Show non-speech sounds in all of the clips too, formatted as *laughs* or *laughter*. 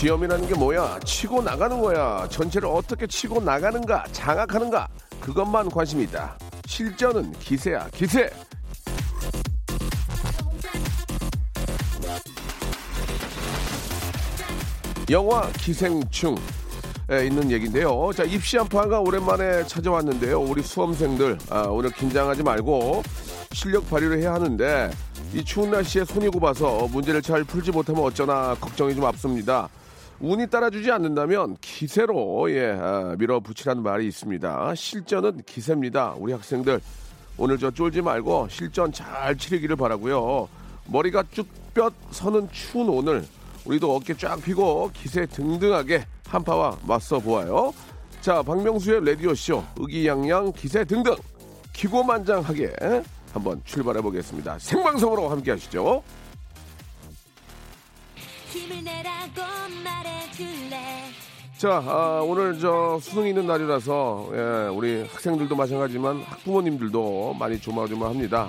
시험이라는 게 뭐야 치고 나가는 거야 전체를 어떻게 치고 나가는가 장악하는가 그것만 관심이 있다 실전은 기세야 기세 영화 기생충 에 있는 얘기인데요. 자, 입시 한파가 오랜만에 찾아왔는데요. 우리 수험생들, 아, 오늘 긴장하지 말고 실력 발휘를 해야 하는데 이 추운 날씨에 손이 굽어서 문제를 잘 풀지 못하면 어쩌나 걱정이 좀 앞섭니다. 운이 따라주지 않는다면 기세로 예, 아, 밀어붙이라는 말이 있습니다. 실전은 기세입니다. 우리 학생들 오늘 저 쫄지 말고 실전 잘 치르기를 바라고요. 머리가 쭉뼈 서는 추운 오늘 우리도 어깨 쫙 펴고 기세 등등하게 한파와 맞서 보아요. 자, 박명수의 라디오쇼 의기양양 기세 등등 기고만장하게 한번 출발해 보겠습니다. 생방송으로 함께 하시죠. 자, 아, 오늘 저 수능 있는 날이라서 예, 우리 학생들도 마찬가지지만 학부모님들도 많이 조마조마합니다.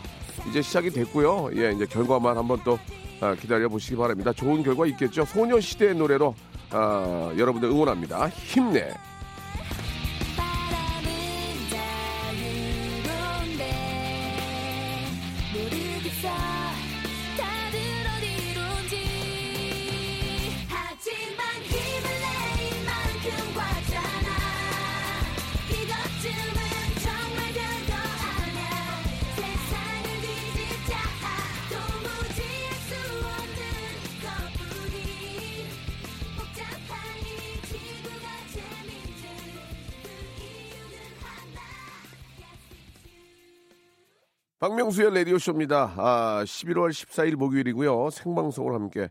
이제 시작이 됐고요. 예, 이제 결과만 한번 또 아, 기다려 보시기 바랍니다. 좋은 결과 있겠죠. 소녀시대의 노래로 아, 여러분들 응원합니다. 힘내. 박명수의 라디오쇼입니다. 아, 11월 14일 목요일이고요. 생방송을 함께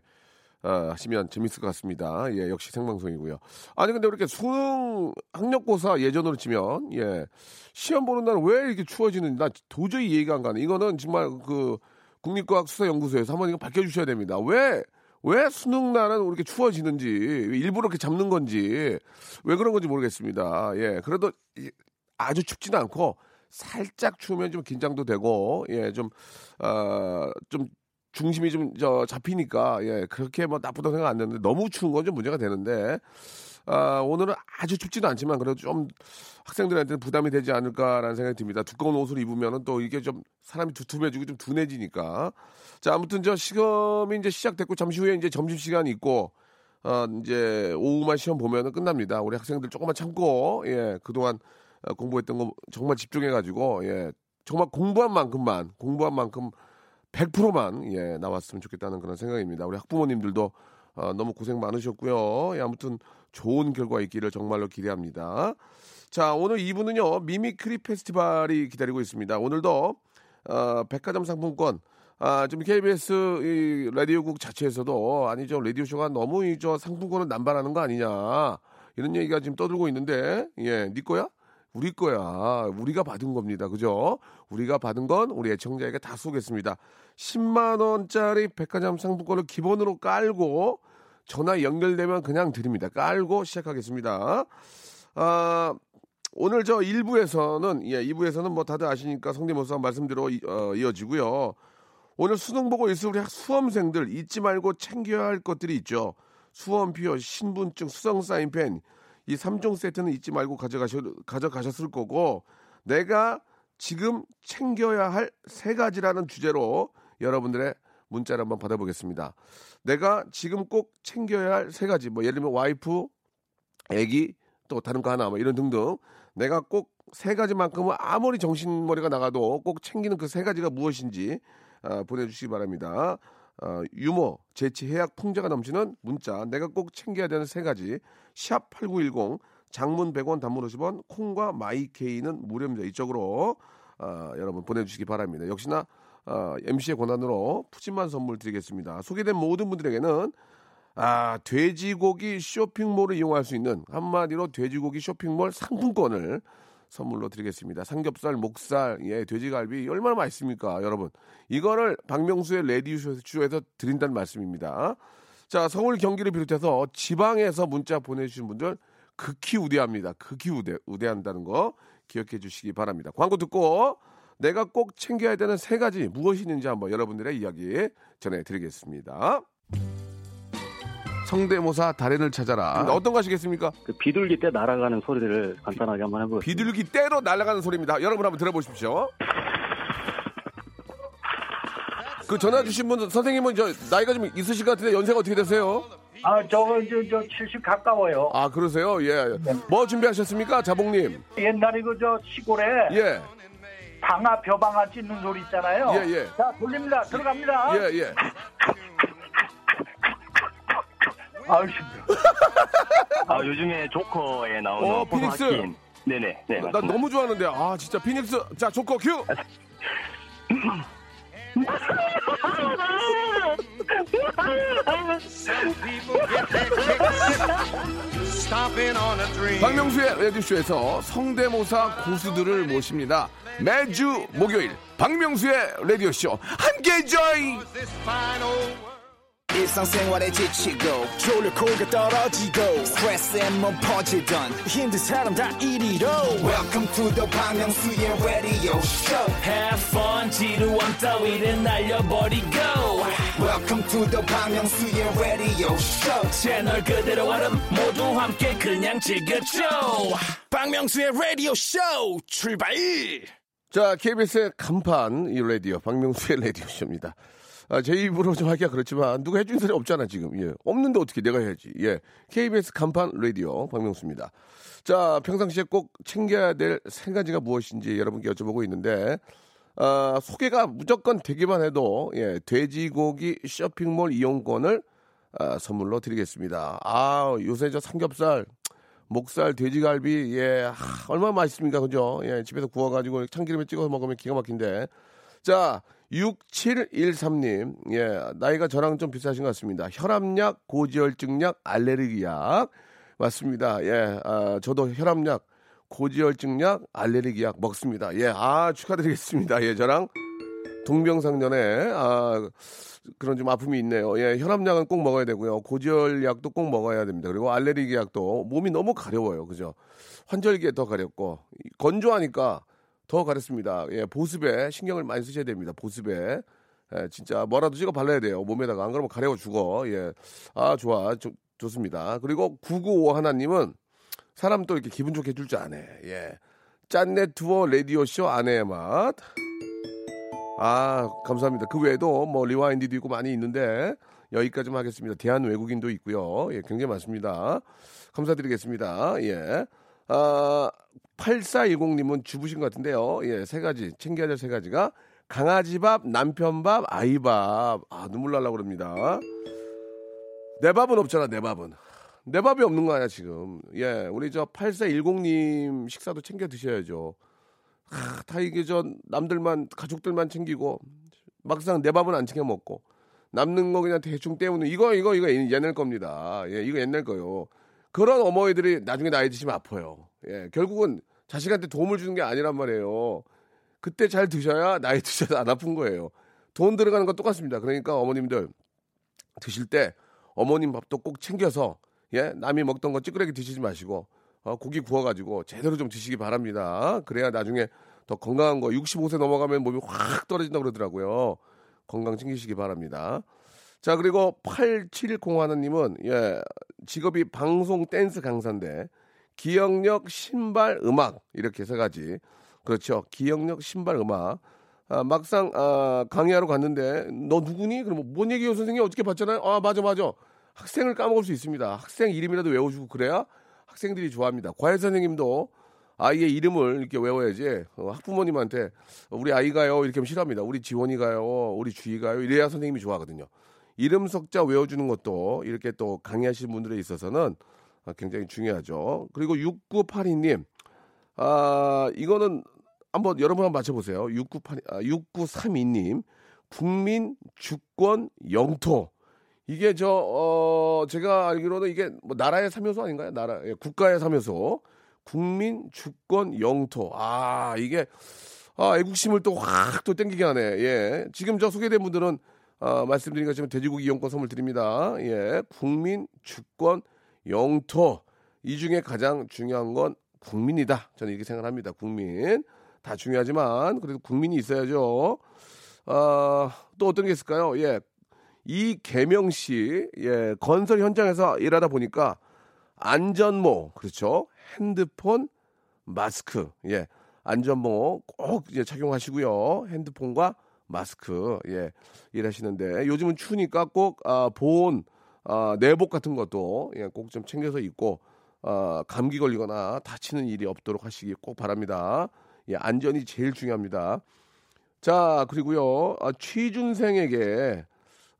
아, 하시면 재밌을 것 같습니다. 예, 역시 생방송이고요. 아니 근데 이렇게 수능 학력고사 예전으로 치면 예 시험 보는 날 왜 이렇게 추워지는지 나 도저히 이해가 안 가네. 이거는 정말 그 국립과학수사연구소에서 한번 이거 밝혀주셔야 됩니다. 왜 왜 수능 날은 이렇게 추워지는지 일부러 이렇게 잡는 건지 왜 그런 건지 모르겠습니다. 예, 그래도 이- 아주 춥지는 않고 살짝 추우면 좀 긴장도 되고 예좀어 좀 중심이 좀 저 잡히니까 예 그렇게 뭐 나쁘다고 생각 안 되는데 너무 추운 건 좀 문제가 되는데 아 오늘은 아주 춥지는 않지만 그래도 좀 학생들한테는 부담이 되지 않을까라는 생각이 듭니다. 두꺼운 옷을 입으면은 또 이게 좀 사람이 두툼해지고 좀 둔해지니까 자 아무튼 저 시험이 이제 시작됐고 잠시 후에 이제 점심 시간이 있고 어 이제 오후만 시험 보면은 끝납니다. 우리 학생들 조금만 참고 예 그동안 어, 공부했던 거 정말 집중해가지고 예 정말 공부한 만큼만 공부한 만큼 100%만 예 나왔으면 좋겠다는 그런 생각입니다. 우리 학부모님들도 어, 너무 고생 많으셨고요. 예, 아무튼 좋은 결과 있기를 정말로 기대합니다. 자 오늘 2부는요 mimicry 페스티벌이 기다리고 있습니다. 오늘도 어, 백화점 상품권 아, 좀 KBS 이 라디오국 자체에서도 아니죠 라디오 쇼가 너무 이 저 상품권을 남발하는 거 아니냐 이런 얘기가 지금 떠들고 있는데 예, 네 거야? 우리 거야. 우리가 받은 겁니다. 그죠? 우리가 받은 건 우리 애청자에게 다 쏘겠습니다. 10만 원짜리 백화점 상품권을 기본으로 깔고 전화 연결되면 그냥 드립니다. 깔고 시작하겠습니다. 아, 오늘 저 1부에서는 예, 2부에서는 뭐 다들 아시니까 성대모사 말씀대로 이, 어, 이어지고요. 오늘 수능 보고 있을 우리 수험생들 잊지 말고 챙겨야 할 것들이 있죠. 수험표, 신분증, 수성 사인펜 이 3종 세트는 잊지 말고 가져가셨, 가져가셨을 거고 내가 지금 챙겨야 할 세 가지라는 주제로 여러분들의 문자를 한번 받아보겠습니다. 내가 지금 꼭 챙겨야 할 세 가지 뭐 예를 들면 와이프, 애기 또 다른 거 하나 뭐 이런 등등 내가 꼭 세 가지만큼은 아무리 정신머리가 나가도 꼭 챙기는 그 세 가지가 무엇인지 아, 보내주시기 바랍니다. 어, 유머, 재치, 해약, 풍자가 넘치는 문자 내가 꼭 챙겨야 되는 세 가지 샵 8910 장문 100원 단문 50원 콩과 마이케이는 무료입니다. 이쪽으로 어, 여러분 보내주시기 바랍니다. 역시나 어, MC의 권한으로 푸짐한 선물 드리겠습니다. 소개된 모든 분들에게는 아, 돼지고기 쇼핑몰을 이용할 수 있는 한마디로 돼지고기 쇼핑몰 상품권을 선물로 드리겠습니다. 삼겹살, 목살, 예, 돼지갈비 얼마나 맛있습니까, 여러분? 이거를 박명수의 레디쇼에서 드린다는 말씀입니다. 자, 서울 경기를 비롯해서 지방에서 문자 보내주신 분들 극히 우대합니다. 극히 우대, 우대한다는 거 기억해 주시기 바랍니다. 광고 듣고 내가 꼭 챙겨야 되는 세 가지 무엇이 있는지 한번 여러분들의 이야기 전해드리겠습니다. 성대모사 달인을 찾아라. 어떤 거 하시겠습니까? 그 비둘기 때 날아가는 소리를 간단하게 한번 해보겠습니다. 비둘기 떼로 날아가는 소리입니다. 여러분 한번 들어보십시오. 그 전화 주신 분 선생님은 저 나이가 좀 있으실 것 같은데 연세가 어떻게 되세요? 아, 저거 저, 저70 가까워요. 아 그러세요? 예. 뭐 준비하셨습니까, 자봉님? 옛날에 그 저 시골에 예, 방아 벼방아 찢는 소리 있잖아요. 예, 예. 자, 돌립니다. 들어갑니다. 예, 예. 아유, 힘들어. 아, 요즘에 조커에 나오는 어, 피닉스. 하킨. 네네. 네, 나 맞습니다. 너무 좋아하는데 아 진짜 피닉스 자 조커 큐. 박명수의 라디오쇼에서 성대모사 고수들을 모십니다. 매주 목요일 박명수의 라디오쇼 함께 join. 일상생활에 지치고, 졸려 코가 떨어지고, 스트레스에 몸 퍼지던, 힘든 사람 다 이리로. welcome to the Bang Myung-soo's radio show. Have fun 지루함 따위를 날려버리고. Welcome to the Bang Myung-soo's radio show. 채널 그대로 얼음 모두 함께 그냥 즐겨줘. 박명수의 라디오 쇼 출발! 자, KBS의 간판 이 라디오 박명수의 라디오 쇼입니다. 아, 제 입으로 좀 하기가 그렇지만 누가 해준 사람이 없잖아 지금. 예, 없는데 어떻게 내가 해야지. 예, KBS 간판 라디오 박명수입니다. 자, 평상시에 꼭 챙겨야 될 세 가지가 무엇인지 여러분께 여쭤보고 있는데 아, 소개가 무조건 되기만 해도 예, 돼지고기 쇼핑몰 이용권을 아, 선물로 드리겠습니다. 아, 요새 저 삼겹살 목살, 돼지갈비, 예, 하, 얼마나 맛있습니까, 그죠? 예, 집에서 구워가지고 참기름에 찍어서 먹으면 기가 막힌데. 자, 6713님, 예, 나이가 저랑 좀 비슷하신 것 같습니다. 혈압약, 고지혈증약, 알레르기약. 맞습니다. 예, 아, 저도 혈압약, 고지혈증약, 알레르기약 먹습니다. 예, 아, 축하드리겠습니다. 예, 저랑 동병상련에, 아, 그런 좀 아픔이 있네요. 예, 혈압약은 꼭 먹어야 되고요. 고지혈약도 꼭 먹어야 됩니다. 그리고 알레르기 약도 몸이 너무 가려워요. 그죠? 환절기에 더 가렵고 건조하니까 더 가렵습니다. 예, 보습에 신경을 많이 쓰셔야 됩니다. 보습에. 예, 진짜 뭐라도 찍어 발라야 돼요. 몸에다가 안 그러면 가려워 죽어. 예. 아, 좋아. 좋, 좋습니다. 그리고 995 하나님은 사람 또 이렇게 기분 좋게 해줄 줄 아네. 예. 짠내 투어 라디오 쇼 아내의 맛. 아, 감사합니다. 그 외에도 뭐 리와인디도 있고 많이 있는데 여기까지만 하겠습니다. 대한 외국인도 있고요. 예, 굉장히 많습니다. 감사드리겠습니다. 예. 아, 8410님은 주부신 것 같은데요. 예, 세 가지, 챙겨야 될 세 가지가 강아지 밥, 남편 밥, 아이 밥. 아, 눈물 날라 그럽니다. 내 밥은 없잖아, 내 밥은. 내 밥이 없는 거 아니야, 지금. 예, 우리 저 8410님 식사도 챙겨 드셔야죠. 아, 다 이게 저 남들만 가족들만 챙기고 막상 내 밥은 안 챙겨 먹고 남는 거 그냥 대충 때우는 이거 이거 이거 옛날 겁니다. 예, 이거 옛날 거요. 그런 어머니들이 나중에 나이 드시면 아파요. 예, 결국은 자식한테 도움을 주는 게 아니란 말이에요. 그때 잘 드셔야 나이 드셔도 안 아픈 거예요. 돈 들어가는 건 똑같습니다. 그러니까 어머님들 드실 때 어머님 밥도 꼭 챙겨서 예 남이 먹던 거 찌끄레기 드시지 마시고 어, 고기 구워가지고 제대로 좀 드시기 바랍니다. 그래야 나중에 더 건강한 거 65세 넘어가면 몸이 확 떨어진다고 그러더라고요. 건강 챙기시기 바랍니다. 자 그리고 8701님은 예 직업이 방송 댄스 강사인데 기억력 신발 음악 이렇게 세 가지 그렇죠 기억력 신발 음악 아, 막상 아, 강의하러 갔는데 너 누구니? 그럼 뭔 얘기요 선생님 어떻게 봤잖아요. 아 맞아 맞아. 학생을 까먹을 수 있습니다. 학생 이름이라도 외워주고 그래야 학생들이 좋아합니다. 과외 선생님도 아이의 이름을 이렇게 외워야지 어, 학부모님한테 우리 아이가요 이렇게 하면 싫어합니다. 우리 지원이가요, 우리 주희가요 이래야 선생님이 좋아하거든요. 이름 석자 외워주는 것도 이렇게 또 강의하시는 분들에 있어서는 아, 굉장히 중요하죠. 그리고 6982님, 아, 이거는 한번 여러분 한번 맞춰보세요. 6982, 아, 6932님, 국민 주권 영토. 이게 저, 어, 제가 알기로는 이게 뭐 나라의 3요소 아닌가요? 나라, 예, 국가의 3요소. 국민, 주권, 영토. 아, 이게, 아, 애국심을 또 확 또 땡기게 하네. 예. 지금 저 소개된 분들은, 아, 말씀드린 것처럼 돼지고기 이용권 선물 드립니다. 예. 국민, 주권, 영토. 이 중에 가장 중요한 건 국민이다. 저는 이렇게 생각합니다. 국민. 다 중요하지만, 그래도 국민이 있어야죠. 아, 또 어떤 게 있을까요? 예. 이 개명 씨, 예, 건설 현장에서 일하다 보니까 안전모, 그렇죠. 핸드폰, 마스크, 예, 안전모 꼭 이제 착용하시고요. 핸드폰과 마스크, 예, 일하시는데 요즘은 추우니까 꼭 아, 보온, 아, 내복 같은 것도 예, 꼭 좀 챙겨서 입고 아, 감기 걸리거나 다치는 일이 없도록 하시기 꼭 바랍니다. 예, 안전이 제일 중요합니다. 자, 그리고요, 아, 취준생에게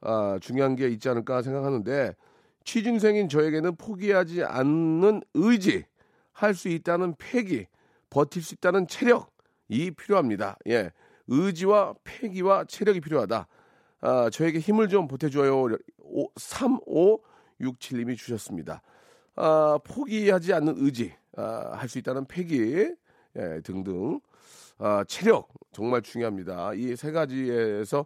아, 중요한 게 있지 않을까 생각하는데 취준생인 저에게는 포기하지 않는 의지, 할 수 있다는 패기, 버틸 수 있다는 체력이 필요합니다. 예, 의지와 패기와 체력이 필요하다. 아, 저에게 힘을 좀 보태줘요. 3567님이 주셨습니다. 아, 포기하지 않는 의지, 아, 할 수 있다는 패기 예, 등등 아, 체력 정말 중요합니다. 이 세 가지에서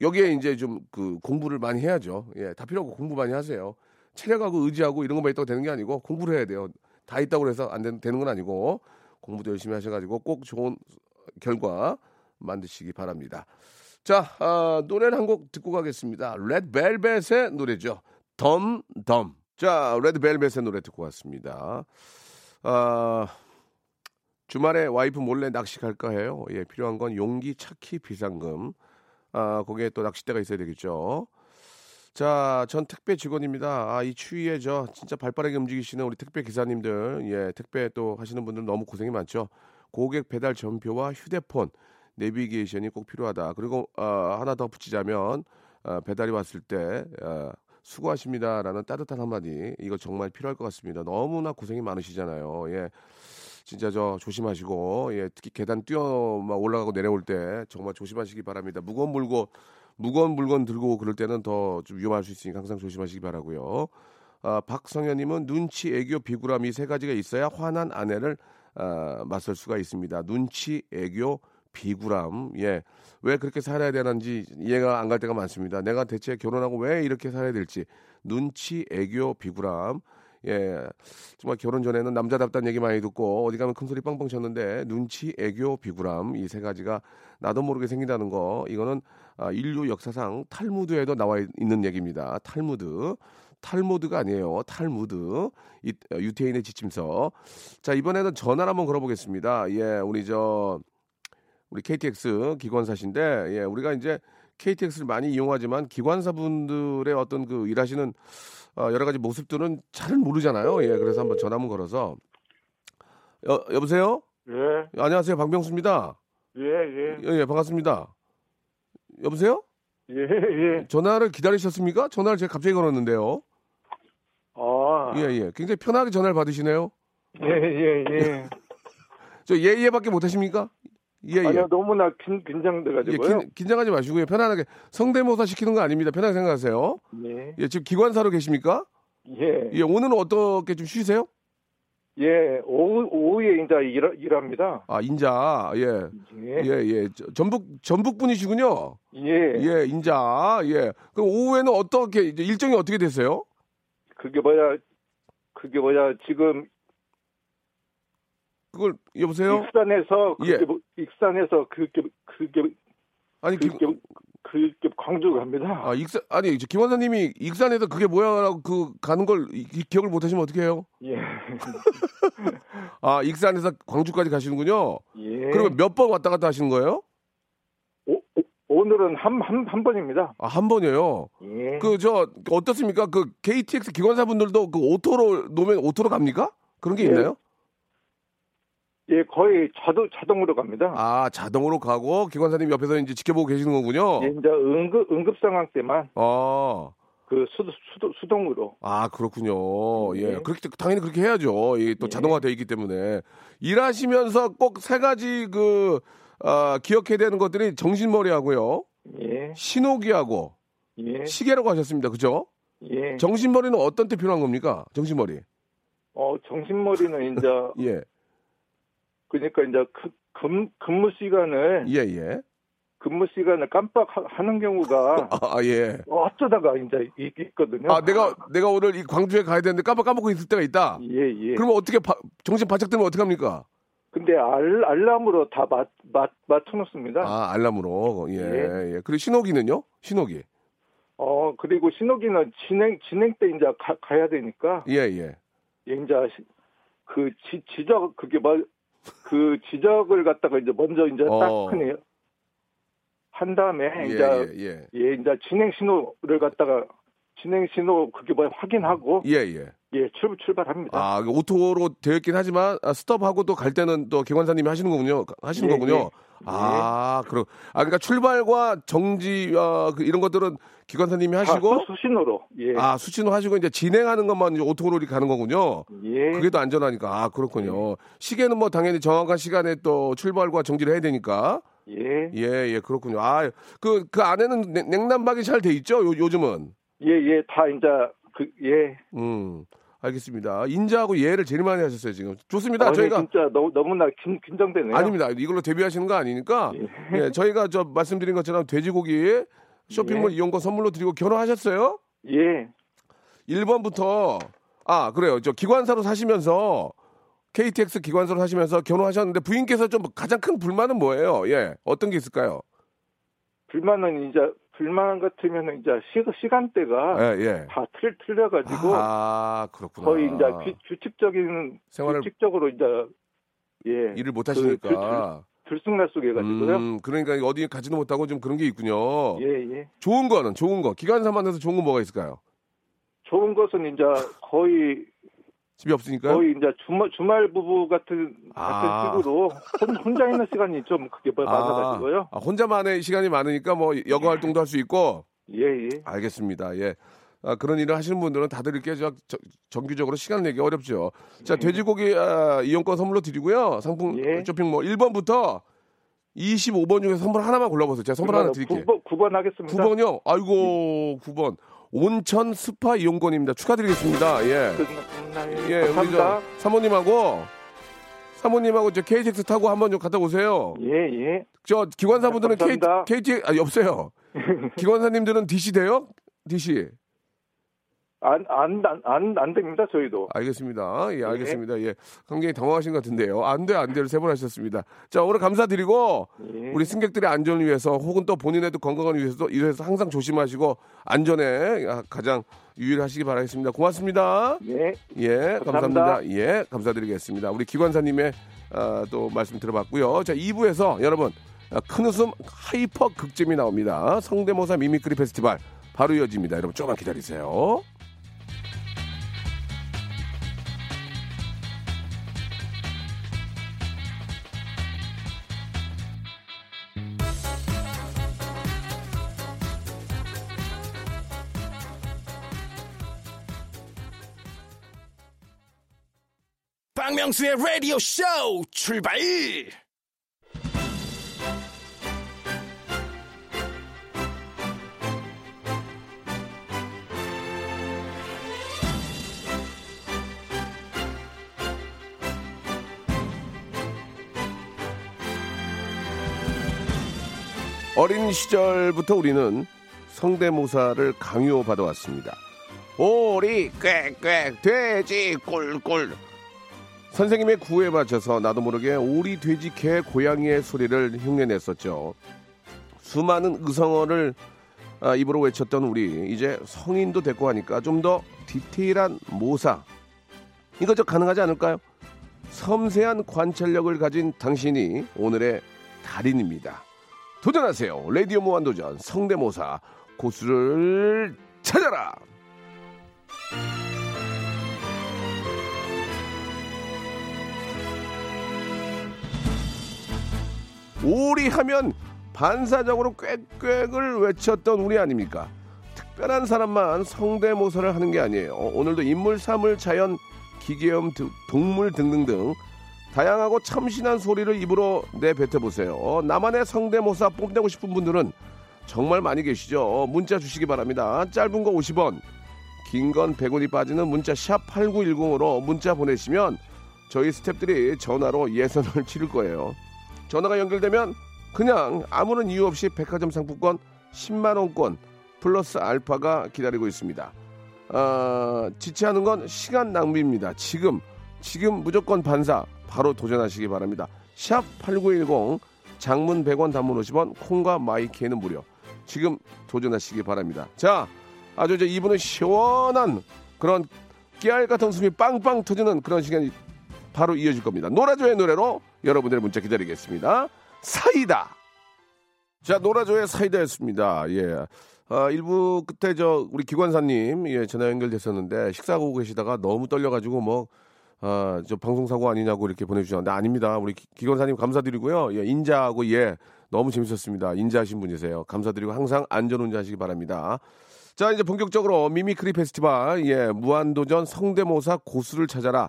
여기에 이제 좀 그 공부를 많이 해야죠. 예, 다 필요 없고 공부 많이 하세요. 체력하고 의지하고 이런 것만 있다고 되는 게 아니고 공부를 해야 돼요. 다 있다고 해서 안 되는 건 아니고 공부도 열심히 하셔가지고 꼭 좋은 결과 만드시기 바랍니다. 자, 아, 노래를 한 곡 듣고 가겠습니다. 레드벨벳의 노래죠. 덤덤. 자, 레드벨벳의 노래 듣고 왔습니다. 아, 주말에 와이프 몰래 낚시 갈까 해요. 예, 필요한 건 용기, 차키, 비상금. 아, 거기에 또 낚싯대가 있어야 되겠죠. 자, 전 택배 직원입니다. 아, 이 추위에 저 진짜 발빠르게 움직이시는 우리 택배 기사님들, 예, 택배 또 하시는 분들 너무 고생이 많죠. 고객 배달 전표와 휴대폰, 내비게이션이 꼭 필요하다. 그리고 아, 하나 더 붙이자면 아, 배달이 왔을 때 아, 수고하십니다라는 따뜻한 한마디 이거 정말 필요할 것 같습니다. 너무나 고생이 많으시잖아요. 예. 진짜 저 조심하시고 예 특히 계단 뛰어 막 올라가고 내려올 때 정말 조심하시기 바랍니다. 무거운 물고 무거운 물건 들고 그럴 때는 더 좀 위험할 수 있으니까 항상 조심하시기 바라고요. 아, 박성현님은 눈치, 애교, 비굴함 이 세 가지가 있어야 화난 아내를 아, 맞설 수가 있습니다. 눈치, 애교, 비굴함. 예. 왜 그렇게 살아야 되는지 이해가 안 갈 때가 많습니다. 내가 대체 결혼하고 왜 이렇게 살아야 될지. 눈치, 애교, 비굴함. 예. 정말 결혼 전에는 남자답다는 얘기 많이 듣고 어디 가면 큰 소리 빵빵 쳤는데 눈치, 애교, 비굴함 이 세 가지가 나도 모르게 생긴다는 거 이거는 아, 인류 역사상 탈무드에도 나와 있- 있는 얘기입니다. 탈무드. 탈무드가 아니에요. 탈무드. 이, 어, 유태인의 지침서. 자, 이번에는 전화를 한번 걸어보겠습니다. 예, 우리 저 우리 KTX 기관사신데 예, 우리가 이제 KTX를 많이 이용하지만 기관사분들의 어떤 그 일하시는 어, 여러 가지 모습들은 잘 모르잖아요. 예, 그래서 한번 전화 한번 걸어서 여, 여보세요? 예, 안녕하세요. 박명수입니다. 예, 예, 예, 예, 반갑습니다. 여보세요? 예, 예. 전화를 기다리셨습니까? 전화를 제가 갑자기 걸었는데요. 아, 예, 예. 굉장히 편하게 전화를 받으시네요. 예, 예, 예. *laughs* 저 예, 예밖에 못 하십니까? 예, 예. 아니요, 너무나 긴, 예, 긴장돼가지고요. 긴, 긴장하지 마시고요. 편안하게 성대모사 시키는 거 아닙니다. 편하게 생각하세요. 예, 예, 지금 기관사로 계십니까? 예, 예, 오늘은 어떻게 좀 쉬세요? 예. 오후 오후에 이제 일 일합니다. 아, 인자. 예. 예, 예, 예. 저- 전북 전북 분이시군요. 예. 예, 인자. 예. 그럼 오후에는 어떻게 일정이 어떻게 되세요? 그게 뭐야? 그게 뭐야? 지금 그걸 여보세요? 익산에서 그게 예. 뭐- 익산에서 그게 그게 아니, 김, 그게 그게 광주 갑니다. 아, 익산 아니, 저 김원사님이 익산에서 그게 뭐야라고 그 가는 걸 이- 이 기억을 못 하시면 어떻게 해요? 예, *laughs* 아, 익산에서 광주까지 가시는군요. 예. 그리고 몇번 왔다 갔다 하시는 거예요? 오, 오- 오늘은 한 한 한 번입니다. 아, 한 번이에요. 예. 그 저 어떻습니까? 그 KTX 기관사분들도 그 auto로 놓으면 auto로 갑니까? 그런 게 예. 있나요? 예, 거의 자동 자동으로 갑니다. 아, 자동으로 가고 기관사님 옆에서 이제 지켜보고 계시는 거군요. 예, 이제 응급 응급 상황 때만 아. 그 수, 수, 수동으로 아, 그렇군요. 예. 예. 그렇게, 당연히 그렇게 해야죠. 이게 또 예. 자동화되어 있기 때문에. 일하시면서 꼭 세 가지 그, 아, 기억해야 되는 것들이 정신머리하고요. 예, 신호기하고, 예. 시계라고 하셨습니다. 그죠? 예. 정신머리는 어떤 때 필요한 겁니까? 정신머리. 어, 정신머리는 이제 *laughs* 예. 그러니까 이제 그, 근, 근무 시간을 예, 예. 근무 시간을 깜빡하는 경우가 *laughs* 아, 예. 어쩌다가 이제 있- 있거든요. 아, 내가 내가 오늘 이 광주에 가야 되는데 깜빡 까먹고 있을 때가 있다. 예, 예. 그러면 어떻게 바- 정신 바짝 들면 어떻게 합니까? 근데 알, 알람으로 다 맞, 맞, 맞춰놓습니다. 아, 알람으로. 예, 예. 예. 그리고 신호기는요? 신호기. 어, 그리고 신호기는 진행, 진행 때 이제 가, 가야 되니까, 예, 예. 예, 이제 시- 그 지, 지적, 그게 뭐, 그 지적을 갖다가 이제 먼저 이제 어. 딱 그니 한 다음에 예, 이제, 예, 예. 예, 이제 진행 신호를 갖다가 진행 신호 그게 뭐 확인하고, 예, 예. 예, 출, 출발합니다. 아, auto로 되어 있긴 하지만 아, 스톱하고 또 갈 때는 또 기관사님이 하시는 거군요. 하시는 예, 거군요. 예. 아, 그럼 아 그러니까 출발과 정지 어, 그 이런 것들은 기관사님이 다 하시고 수- 수신호로, 예. 아, 수신호 하시고 이제 진행하는 것만 이제 auto로 가는 거군요. 예. 그게 더 안전하니까. 아, 그렇군요. 시계는 뭐 당연히 정확한 시간에 또 출발과 정지를 해야 되니까. 예. 예, 예, 그렇군요. 아, 그, 그 안에는 냉- 냉난방이 잘 돼 있죠? 요, 요즘은. 예, 예, 다 이제 그 예. 음, 알겠습니다. 인자하고 예를 제일 많이 하셨어요, 지금. 좋습니다. 아니, 저희가. 진짜 너무 너무나 긴, 긴장되네요. 아닙니다. 이걸로 데뷔하시는 거 아니니까. 예, 저희가 저 말씀드린 것처럼 돼지고기 쇼핑몰 예. 이용권 선물로 드리고 결혼하셨어요? 예. 1번부터 아, 그래요. 저 기관사로 사시면서 KTX 기관사로 사시면서 결혼하셨는데 부인께서 좀 가장 큰 불만은 뭐예요? 예. 어떤 게 있을까요? 불만은 이제 불만 같으면 이제 시, 시간대가 예, 예. 다 틀, 틀려가지고 아, 그렇구나. 거의 이제 규, 규칙적인 생활을 규칙적으로 이제 예 일을 못 그- 하시니까. 들쑥날쑥 해가지고요. 음, 그러니까 어디 가지도 못하고 좀 그런 게 있군요. 예 예. 좋은 거는 좋은 거. 기관사 만나서 좋은 거 뭐가 있을까요? 좋은 것은 이제 거의 집이 없으니까요. 거의 이제 주말 주말 부부 같은 같은 아. 식으로 혼, 혼자 있는 시간이 좀 그게 뭐 많아가지고요. 아, 혼자만의 시간이 많으니까 뭐 여가 활동도 할 수 있고. 예 예. 알겠습니다. 예. 아, 그런 일을 하시는 분들은 다들 이렇게 저, 저- 정규적으로 시간 내기 어렵죠. 자, 돼지고기 아, 이용권 선물로 드리고요. 상품 예. 쇼핑몰 1번부터 25번 중에 선물 하나만 골라보세요. 제가 선물 하나 드릴게요. 9번, 9번 하겠습니다. 9번이요? 아이고, 9번. 온천 스파 이용권입니다. 축하드리겠습니다. 예. 예, 우리 저. 사모님하고 사모님하고 저 KTX 타고 한번 좀 갔다 오세요. 예 예. 저 기관사분들은 K, 감사합니다. KT 아니 없어요. *laughs* 기관사님들은 DC 돼요? DC. 안안 안 안 됩니다 저희도. 알겠습니다. 예, 알겠습니다. 예. 굉장히 당황하신 것 같은데요. 안 돼, 안 돼를 세 번 하셨습니다. 자, 오늘 감사드리고, 예. 우리 승객들의 안전을 위해서 혹은 또 본인의도 건강을 위해서도 이래서 항상 조심하시고, 안전에 가장 유의하시기 바라겠습니다. 고맙습니다. 예. 예, 감사합니다. 감사합니다. 예, 감사드리겠습니다. 우리 기관사님의 아, 또 말씀 들어봤고요. 자, 2부에서 여러분, 아, 큰 웃음 hyper 극잼이 나옵니다. 성대모사 mimicry 페스티벌 바로 이어집니다. 여러분, 조금만 기다리세요. 박명수의 라디오 쇼 출발! 어린 시절부터 우리는 성대모사를 강요받아 왔습니다. 오리 꽥 꽥 돼지 꿀꿀 선생님의 구호에 맞춰서 나도 모르게 오리 돼지 개 고양이의 소리를 흉내냈었죠. 수많은 의성어를 아, 입으로 외쳤던 우리 이제 성인도 됐고 하니까 좀 더 디테일한 모사 이거 저 가능하지 않을까요? 섬세한 관찰력을 가진 당신이 오늘의 달인입니다. 도전하세요. 레디오 무한도전 성대모사 고수를 찾아라. 오리 하면 반사적으로 꽥꽥을 외쳤던 우리 아닙니까? 특별한 사람만 성대모사를 하는 게 아니에요. 오늘도 인물, 사물, 자연, 기계음, 드- 동물 등등등 다양하고 참신한 소리를 입으로 내뱉어 보세요. 나만의 성대모사 뽐내고 싶은 분들은 정말 많이 계시죠? 문자 주시기 바랍니다. 짧은 거 50원, 긴 건 100원이 빠지는 문자 샵 8910으로 문자 보내시면 저희 스탭들이 전화로 예선을 *laughs* 치를 거예요. 전화가 연결되면 그냥 아무런 이유 없이 백화점 상품권 10만 원권 플러스 알파가 기다리고 있습니다. 아, 지체하는 건 시간 낭비입니다. 지금 지금 무조건 반사 바로 도전하시기 바랍니다. 샵 8910 장문 100원 단문 50원 콩과 마이키에는 무료. 지금 도전하시기 바랍니다. 자, 아주 이제 이분은 시원한 그런 깨알 같은 숨이 빵빵 터지는 그런 시간이 바로 이어질 겁니다. 노라조의 노래로 여러분들의 문자 기다리겠습니다. 사이다. 자, 노라조의 사이다였습니다. 예. 아, 일부 끝에 저 우리 기관사님 예, 전화 연결됐었는데 식사하고 계시다가 너무 떨려가지고 뭐 아, 저 방송 사고 아니냐고 이렇게 보내주셨는데 아닙니다. 우리 기- 기관사님 감사드리고요. 예, 인자하고 예, 너무 재밌었습니다. 인자하신 분이세요. 감사드리고 항상 안전운전하시기 바랍니다. 자, 이제 본격적으로 mimicry 페스티벌, 예, 무한도전 성대모사 고수를 찾아라.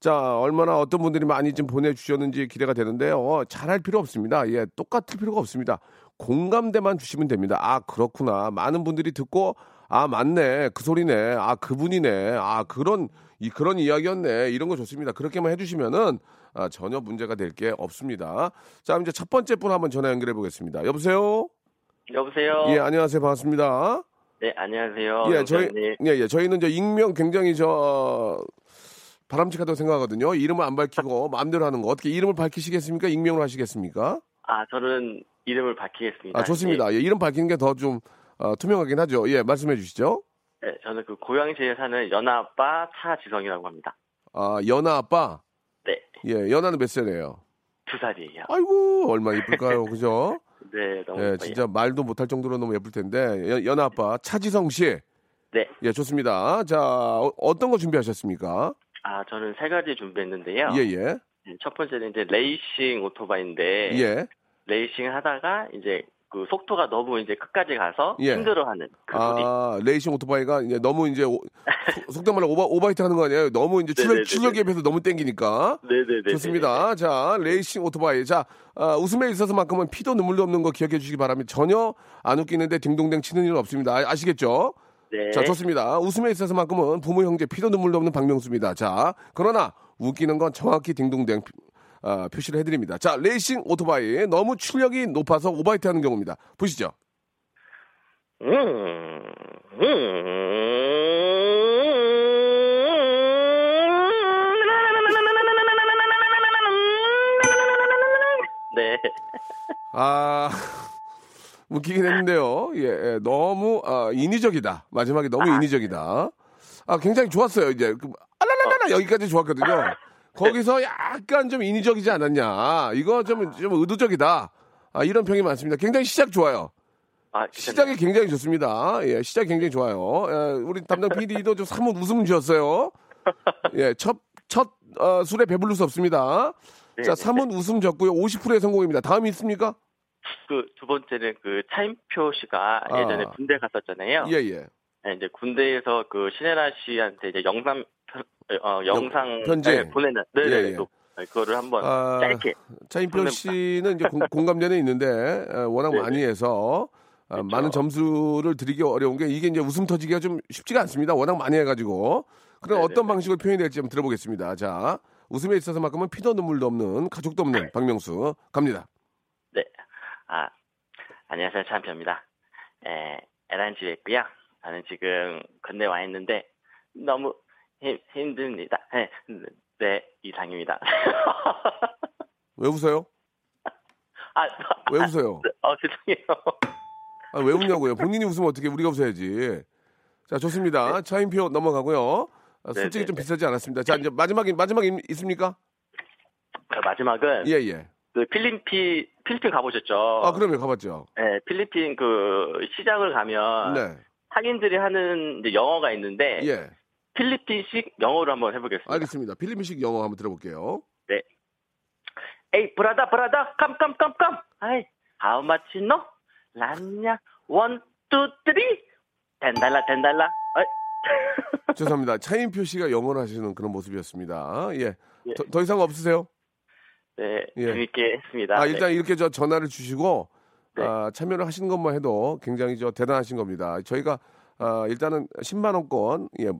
자, 얼마나 어떤 분들이 많이 좀 보내주셨는지 기대가 되는데요. 잘할 필요 없습니다. 예, 똑같을 필요가 없습니다. 공감대만 주시면 됩니다. 아, 그렇구나. 많은 분들이 듣고, 아, 맞네. 그 소리네. 아, 그분이네. 아, 그런, 이, 그런 이야기였네. 이런 거 좋습니다. 그렇게만 해주시면은, 아, 전혀 문제가 될 게 없습니다. 자, 이제 첫 번째 분 한번 전화 연결해 보겠습니다. 여보세요? 여보세요. 예, 안녕하세요. 반갑습니다. 네, 안녕하세요. 예, 저희. 예, 예, 저희는 저 익명 굉장히 저, 바람직하다고 생각하거든요. 이름을 안 밝히고 마음대로 하는 거. 어떻게 이름을 밝히시겠습니까? 익명으로 하시겠습니까? 아, 저는 이름을 밝히겠습니다. 아, 좋습니다. 예, 이름 밝히는 게 더좀 어, 투명하긴 하죠. 예, 말씀해 주시죠. 네, 저는 그 고양시에 사는 연아빠 차지성이라고 합니다. 아, 연아 아빠. 네, 예, 연아는 몇 살이에요? 두 살이에요. 아이고, 얼마나 이쁠까요. *laughs* 그죠? 네, 너무 예. 진짜 말도 못할 정도로 너무 예쁠 텐데. 연- 연아 아빠, 차지성 씨. 네, 예, 좋습니다. 자, 어, 어떤 거 준비하셨습니까? 아, 저는 세 가지 준비했는데요. 예, 예. 네, 첫 번째는 이제 레이싱 오토바이인데 예. 레이싱 하다가 이제 그 속도가 너무 이제 끝까지 가서 예. 힘들어하는 그. 아, 레이싱 오토바이가 이제 너무 이제 오- 속- 속된 말로 오바, 오바이트 하는 거 아니에요? 너무 이제 출력. 출력에 비해서 너무 땡기니까. 네네네. 좋습니다. 자, 레이싱 오토바이. 자, 아, 웃음에 있어서만큼은 피도 눈물도 없는 거 기억해 주시기 바랍니다. 전혀 안 웃기는데 딩동댕 치는 일은 없습니다. 아시겠죠 네. 자, 좋습니다. 웃음에 있어서만큼은 부모 형제 피도 눈물도 없는 박명수입니다. 자, 그러나 웃기는 건 정확히 딩동댕 아, 표시를 해드립니다. 자, 레이싱 오토바이 너무 출력이 높아서 오바이트 하는 경우입니다. 보시죠. 음, 네. 아, *laughs* 웃기긴 했는데요. 예, 예, 너무 아, 인위적이다. 마지막에 너무 인위적이다. 아, 굉장히 좋았어요. 이제 그, 알랄랄라 여기까지 좋았거든요. 거기서 약간 좀 인위적이지 않았냐. 이거 좀, 좀 의도적이다. 아, 이런 평이 많습니다. 굉장히 시작 좋아요. 아, 시작이 굉장히 좋습니다. 예, 시작이 굉장히 좋아요. 예, 우리 담당 PD도 좀 사뭇 웃음 지었어요. 예, 첫, 첫, 어, 술에 배부를 수 없습니다. 네, 자, 네, 사뭇 웃음 졌고요. 50%의 성공입니다. 다음이 있습니까? 그 두 번째는 그 차인표 씨가 아. 예전에 군대 갔었잖아요. 예, 예. 네, 이제 군대에서 그 신혜라 씨한테 이제 영상 편- 어, 영상 편지? 네, 보내는 네네 예, 예. 또 그거를 한번 아, 짧게 차인표. 씨는 이제 공, 공감대는 있는데 어, 워낙 네네. 많이 해서 아, 그렇죠. 많은 점수를 드리기 어려운 게 이게 이제 웃음 터지기가 좀 쉽지가 않습니다. 워낙 많이 해가지고 그럼. 어떤 방식으로 표현이 될지 한번 들어보겠습니다. 자 웃음에 있어서만큼은 피도 눈물도 없는 가족도 없는 박명수 갑니다. 네. 아, 안녕하세요. 차인표입니다. 에, 에란지에 있고요. 저는 지금 군대 와 있는데 너무 힘, 힘듭니다. 네, 네 이상입니다. 왜 웃어요? 아, 왜 웃어요? 어, 죄송해요. 아, 왜 웃냐고요? 본인이 웃으면 어떻게 우리가 웃어야지. 자 좋습니다. 차인표 넘어가고요. 아, 솔직히 좀 네네네. 비싸지 않았습니다. 자 이제 마지막 마지막 임- 있습니까? 그 마지막은 예 예. 그 필리핀 필리핀 가보셨죠? 아 그러면 가봤죠. 네, 필리핀 그 시장을 가면 네. 상인들이 하는 이제 영어가 있는데 예. 필리핀식 영어로 한번 해보겠습니다. 알겠습니다. 필리핀식 영어 한번 들어볼게요. hey brother brother come come come come 아이 how much no 란냐 one, two, three ten dollar 어이. *laughs* 죄송합니다. 차인표 씨가 영어를 하시는 그런 모습이었습니다. 예. 예. 더, 더 이상 없으세요? 네 예. 재밌게 했습니다 아, 네. 일단 이렇게 저 전화를 주시고 네. 아, 참여를 하시는 것만 해도 굉장히 저 대단하신 겁니다. 저희가 아, 일단은 10만 원권 예,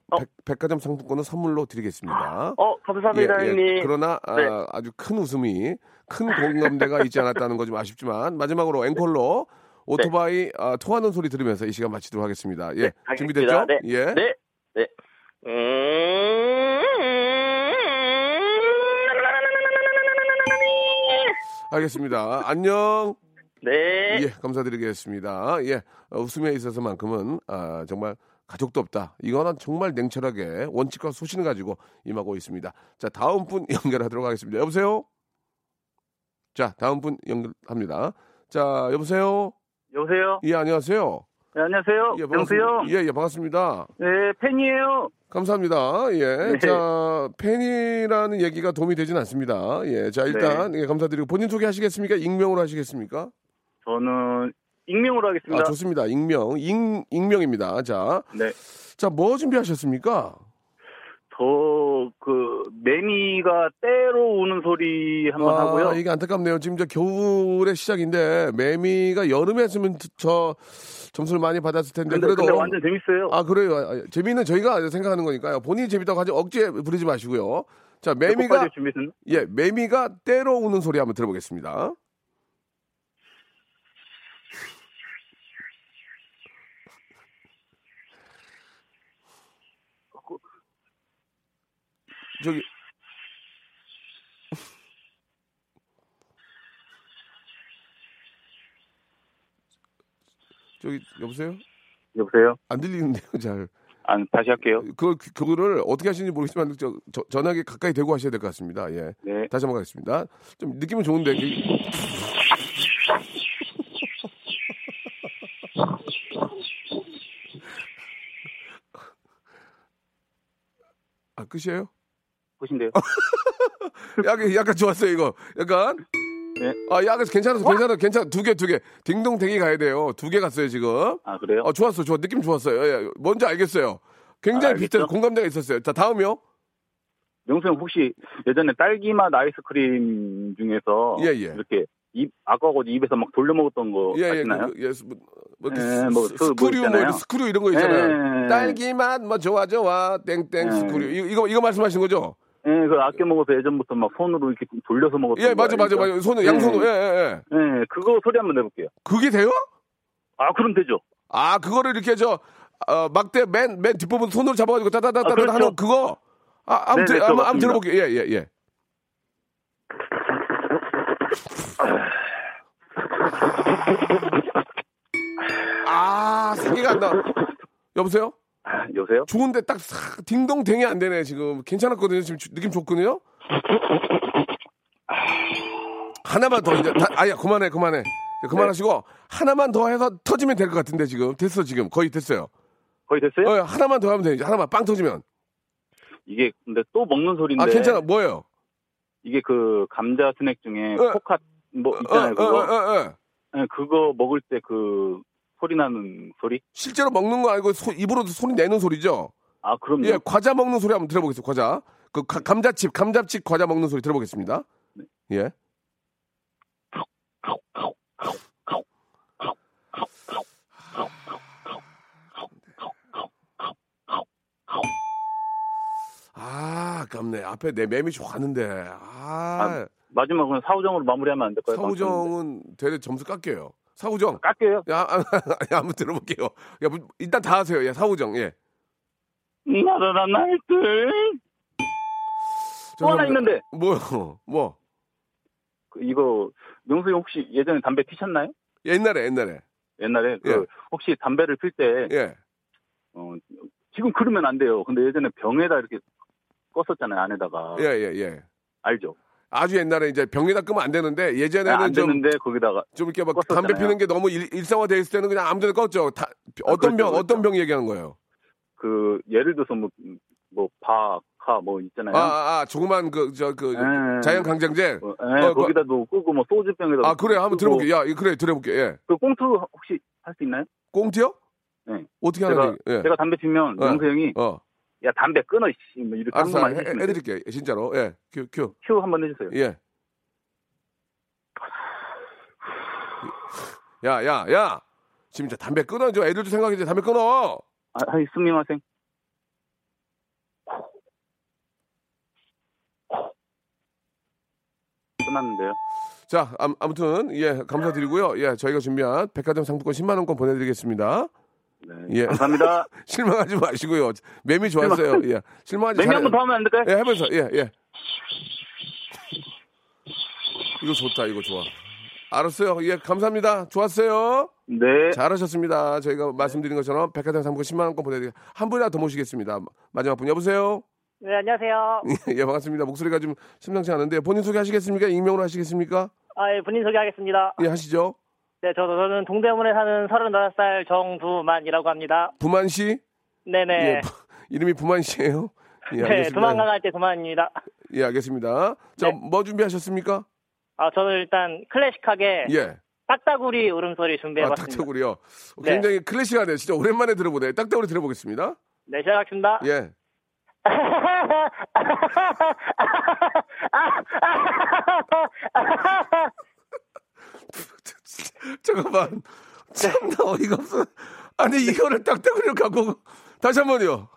백, 화점 상품권을 선물로 드리겠습니다. 어, 감사합니다, 예, 형님. 그러나 아, 네. 아 주 큰 웃음이 큰 공감대가 *laughs* 있지 않았다는 거 좀 아쉽지만 마지막으로 앵콜로 오토바이 아, 통하는 소리 들으면서 이 시간 마치도록 하겠습니다. 예, 네. 준비됐죠? 네. 예. 네. 네. 알겠습니다. 안녕. 네. 예, 감사드리겠습니다. 예, 어, 웃음에 있어서만큼은 아, 정말 가족도 없다. 이거는 정말 냉철하게 원칙과 소신을 가지고 임하고 있습니다. 자, 다음 분 *laughs* 연결하도록 하겠습니다. 여보세요? 자, 다음 분 연결합니다. 자, 여보세요? 여보세요? 예, 안녕하세요. 네, 안녕하세요. 예, 명수요? 예, 예, 반갑습니다. 네, 팬이에요. 감사합니다. 예. 네. 자, 팬이라는 얘기가 도움이 되진 않습니다. 예. 자, 일단, 네. 예, 감사드리고 본인 소개 하시겠습니까? 익명으로 하시겠습니까? 저는 익명으로 하겠습니다. 아, 좋습니다. 익명. 익, 익명입니다. 자, 네. 자, 뭐 준비하셨습니까? 저, 그, 매미가 때로 우는 소리 한번 아, 하고요. 이게 안타깝네요. 지금 저 겨울의 시작인데 매미가 여름에 했으면 저 점수를 많이 받았을 텐데 근데, 그래도 근데 완전 재밌어요. 아 그래요. 아, 재미는 저희가 생각하는 거니까요. 본인이 재밌다고 하지 억지에 부르지 마시고요. 자, 매미가. 예, 매미가 때로 우는 소리 한번 들어보겠습니다. 저기 저기 여보세요? 여보세요? 안 들리는데요, 잘. 아, 다시 할게요. 그 그거를 어떻게 하시는지 모르겠지만 저, 저 전화기 가까이 대고 하셔야 될 것 같습니다. 예. 네. 다시 한번 가겠습니다. 좀 느낌은 좋은데. 그- 아, 끝이에요? 보신대요. *laughs* 약간, 약간 좋았어요, 이거. 약간. 네. 아, 약간 괜찮았어, 괜찮아, 괜찮아. 두 개, 두 개. 딩동댕이 가야 돼요. 두 개 갔어요, 지금. 아, 그래요? 어, 좋았어, 좋아. 느낌 좋았어요. 예, 예. 뭔지 알겠어요. 굉장히 아? 비슷해서 공감대가 있었어요. 자, 다음이요. 명수 형 혹시 예전에 딸기맛 아이스크림 중에서 예, 예. 이렇게 입 아까 그 입에서 막 돌려 먹었던 거 예, 예, 아시나요? 그, 예, 뭐, 뭐, 예, 스- 뭐, 스- 스크류, 뭐, 스크류 이런 거 있잖아요. 예. 딸기 맛, 뭐, 좋아, 좋아, 땡땡, 예. 스크류. 이거, 이거, 말씀하시는 거죠? 예, 그 아껴 먹어서 예전부터 막 손으로 이렇게 돌려서 먹었던 예, 거 맞아, 맞아? 맞아. 손으로, 양손으로, 예. 예, 예, 예. 예, 그거 소리 한번 내볼게요. 그게 돼요? 아, 그럼 되죠. 아, 그거를 이렇게 저, 어, 막대 맨, 맨 뒷부분 손으로 잡아가지고 따다다다다 아, 그렇죠. 하는 그거? 아, 한번, 네네, 들, 한번, 한번. 들어볼게요. 예, 예, 예. 아, 생기가 안 나. 여보세요? 아, *laughs* 여보세요? 좋은데 딱 싹 딩동댕이 안 되네 지금 괜찮았거든요 지금 주- 느낌 좋거든요 하나만 더 이제 다, 아야 그만해 그만해 이제 그만하시고 하나만 더 해서 터지면 될 것 같은데 지금 됐어 지금 거의 됐어요 거의 됐어요? 어, 하나만 더 하면 돼 이제 하나만 빵 터지면 이게 근데 또 먹는 소리인데 아 괜찮아 뭐예요 이게 그 감자 스낵 중에 어. 포카 뭐 어, 있잖아요. 어, 그거. 어, 어, 어. 예, 그거 먹을 때 그 소리 나는 소리? 실제로 먹는 거 아니고 소- 입으로 소리 내는 소리죠 아, 그럼요. 예 과자 먹는 소리 한번 들어보겠습니다 과자 그 가- 감자칩 감자칩 과자 먹는 소리 들어보겠습니다 예 아, 아깝네. 앞에 내 맴이 좋았는데. 아, 마지막은 사우정으로 마무리하면 안 될까요? 사우정은 되레 점수 깎여요. 사우정. 깎여요. 야, 아, 야, 한번 들어볼게요. 야, 뭐, 일단 다 하세요. 야, 사우정. 예. 나라라 날들. 또 하나. 있는데 뭐요? 뭐? 그 이거 명수 형 혹시 예전에 담배 피셨나요? 옛날에, 옛날에. 옛날에 그 예. 혹시 담배를 필 때 예. 어, 지금 그러면 안 돼요. 근데 예전에 병에다 이렇게 껐었잖아요 안에다가 예, 예, 예. 알죠? 아주 옛날에 이제 병에다 끄면 안 되는데 아, 예전에는 안 좀, 되는데 거기다가 좀 이렇게 막 껐었잖아요. 담배 피는 게 너무 일, 일상화돼 있을 때는 그냥 아무데나 껐죠. 다, 어떤 그렇죠, 병, 그렇죠. 어떤 병 얘기하는 거예요? 그 예를 들어서 뭐뭐 바카 뭐 있잖아요. 아, 아, 아, 조그만 그, 저, 그, 예. 자연 강장제. 어, 예, 어, 거기다 도 끄고 뭐 소주병에다 아, 그래. 한번 끄고. 들어볼게요. 야, 이- 그래, 들어볼게요. 예. 그 꽁트 혹시 할 수 있나요? 꽁트요? 네. 어떻게 하는 제가 거예요? 예. 제가 담배 피면 어. 명수 형이 어. 야 담배 끊어 씨, 뭐 이렇게 알았어. 한 해, 번만 돼요. 해드릴게요. 진짜로. 예. 큐, 큐. 큐 한번 해주세요. 예. 야, 야, 야. 이제 담배 끊어줘. 애들도 생각해. 담배 끊어. 아, すみません. 끝났는데요. 자, 암, 아무튼 예 감사드리고요. 예 저희가 준비한 백화점 상품권 10만 원권 보내 드리겠습니다. 네. 예. 감사합니다. *laughs* 실망하지 마시고요. 매미 좋았어요. 예 실망하지 매미 잘- 한번 더 하면 안 될까요? 예 하면서 예 예. 이거 좋다. 이거 좋아. 알았어요. 예 감사합니다. 좋았어요. 네. 잘하셨습니다. 저희가 말씀드린 것처럼 백화점 상품권 10만 원권 보내드리 한 분이라 더 모시겠습니다. 마지막 분 여보세요. 네, 안녕하세요. *laughs* 예 반갑습니다. 목소리가 좀 심상치 않은데 본인 소개하시겠습니까? 익명으로 하시겠습니까? 아, 예, 본인 소개하겠습니다. 예 하시죠. 네, 저, 저는 동대문에 사는 35살 정두만이라고 합니다. 부만 씨. 네네. 예, 부- *laughs* 이름이 부만 씨예요. 예, 네, 할때 두만입니다. 예, 알겠습니다. 자, 네. 뭐 준비하셨습니까? 아, 저는 일단 클래식하게 예. 딱따구리 울음소리 아, 준비해봤습니다. 딱따구리요. 네. 굉장히 클래식하네. 진짜 오랜만에 들어보네. 딱따구리 들어보겠습니다. 네, 시작하겠습니다. 예. *laughs* *laughs* 잠깐만. 참나 어이가 없어. 아니, 이거를 딱따구리로 갖고. 다시 한 번요.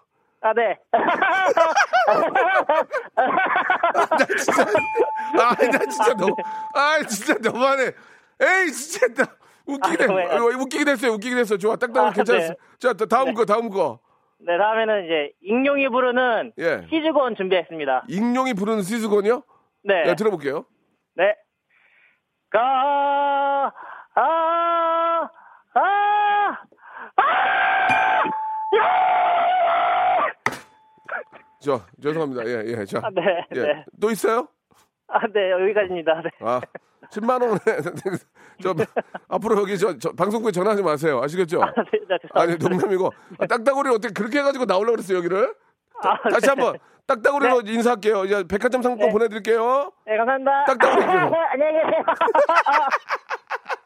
아, 네. *laughs* *laughs* 나 진짜. 아, 나 진짜 너무. 아, 진짜 너무하네. 에이, 진짜. 나 웃기게, 아? 어, 웃기게 됐어요. 웃기게 됐어. 좋아. 딱따구리 아, 괜찮았어. 네. 자, 또 다음 네. 거, 다음 거. 네, 다음에는 이제 익룡이 부르는 예. 시즈건 준비했습니다. 익룡이 부르는 시즈건이요? 네. 네, 들어볼게요. 네. 가, 아, 아, 아, 저, 죄송합니다. 예, 예. 자. 아, 네, 예. 네. 또 있어요? 아, 네, 여기까지입니다. 네. 아, 10만 원에 *laughs* 저 앞으로 여기 저, 저 방송국에 전화하지 마세요. 아시겠죠? 아, 네, 네, 아니. 농담이고 아, 딱따구리를 어떻게 그렇게 해가지고 나오려고 그랬어요 여기를? 아, 다시 네. 한번 딱따구리로 인사할게요. 이제 백화점 상품권 네. 보내드릴게요. 네, 감사합니다. 딱딱하게 해주세요. 안녕히 계세요. *laughs*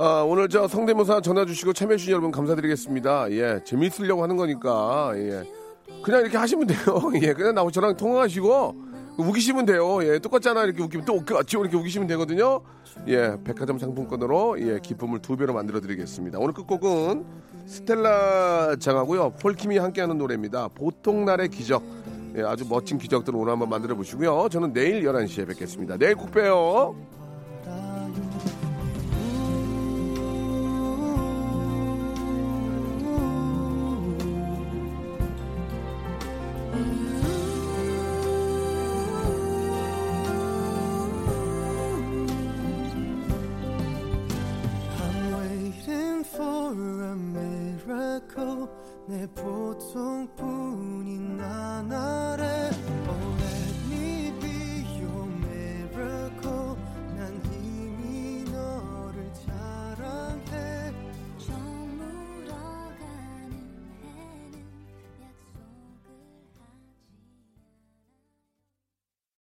아, 오늘 저 성대모사 전화 주시고 참여해주신 여러분 감사드리겠습니다. 예, 재밌으려고 하는 거니까, 예. 그냥 이렇게 하시면 돼요. *laughs* 예, 그냥 나고 저랑 통화하시고, 우기시면 돼요. 예, 똑같잖아. 이렇게 웃기면 또 웃겨. 이렇게 우기시면 되거든요. 예, 백화점 상품권으로, 예, 기쁨을 두 배로 만들어 드리겠습니다. 오늘 끝곡은 스텔라 장하고요. 폴킴이 함께하는 노래입니다. 보통 날의 기적. 예, 아주 멋진 기적들을 오늘 한번 만들어 보시고요. 저는 내일 11시에 뵙겠습니다. 내일 꼭 봬요. 내 보통뿐인 나나.